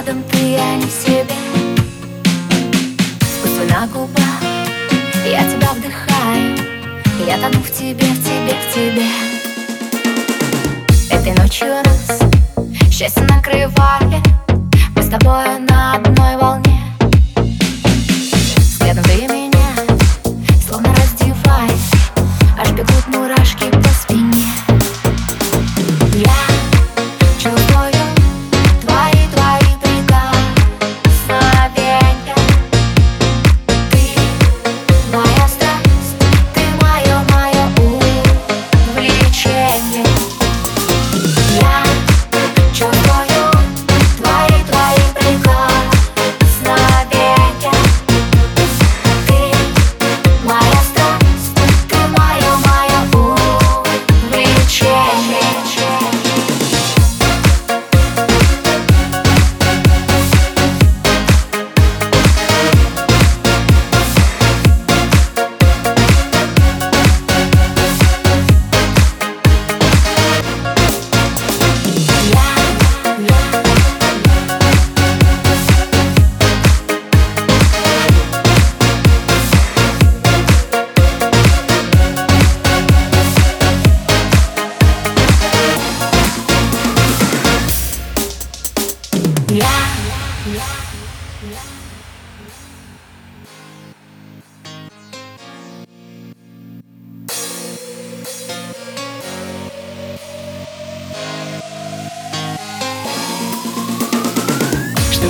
рядом ты, я не в себе на губах, я тебя вдыхаю Я тону в тебе, в тебе, в тебе Этой ночью нас. Счастье накрывает Мы с тобой Что-то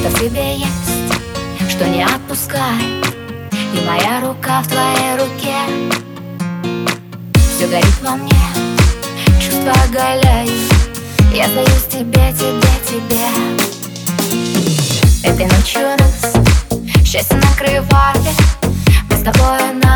в тебе есть, что не отпускает И моя рука в твоей руке. Все горит во мне, чувства оголяют Я сдаюсь тебе, тебе, тебе Этой ночью нас счастье накрывает. Мы с тобой на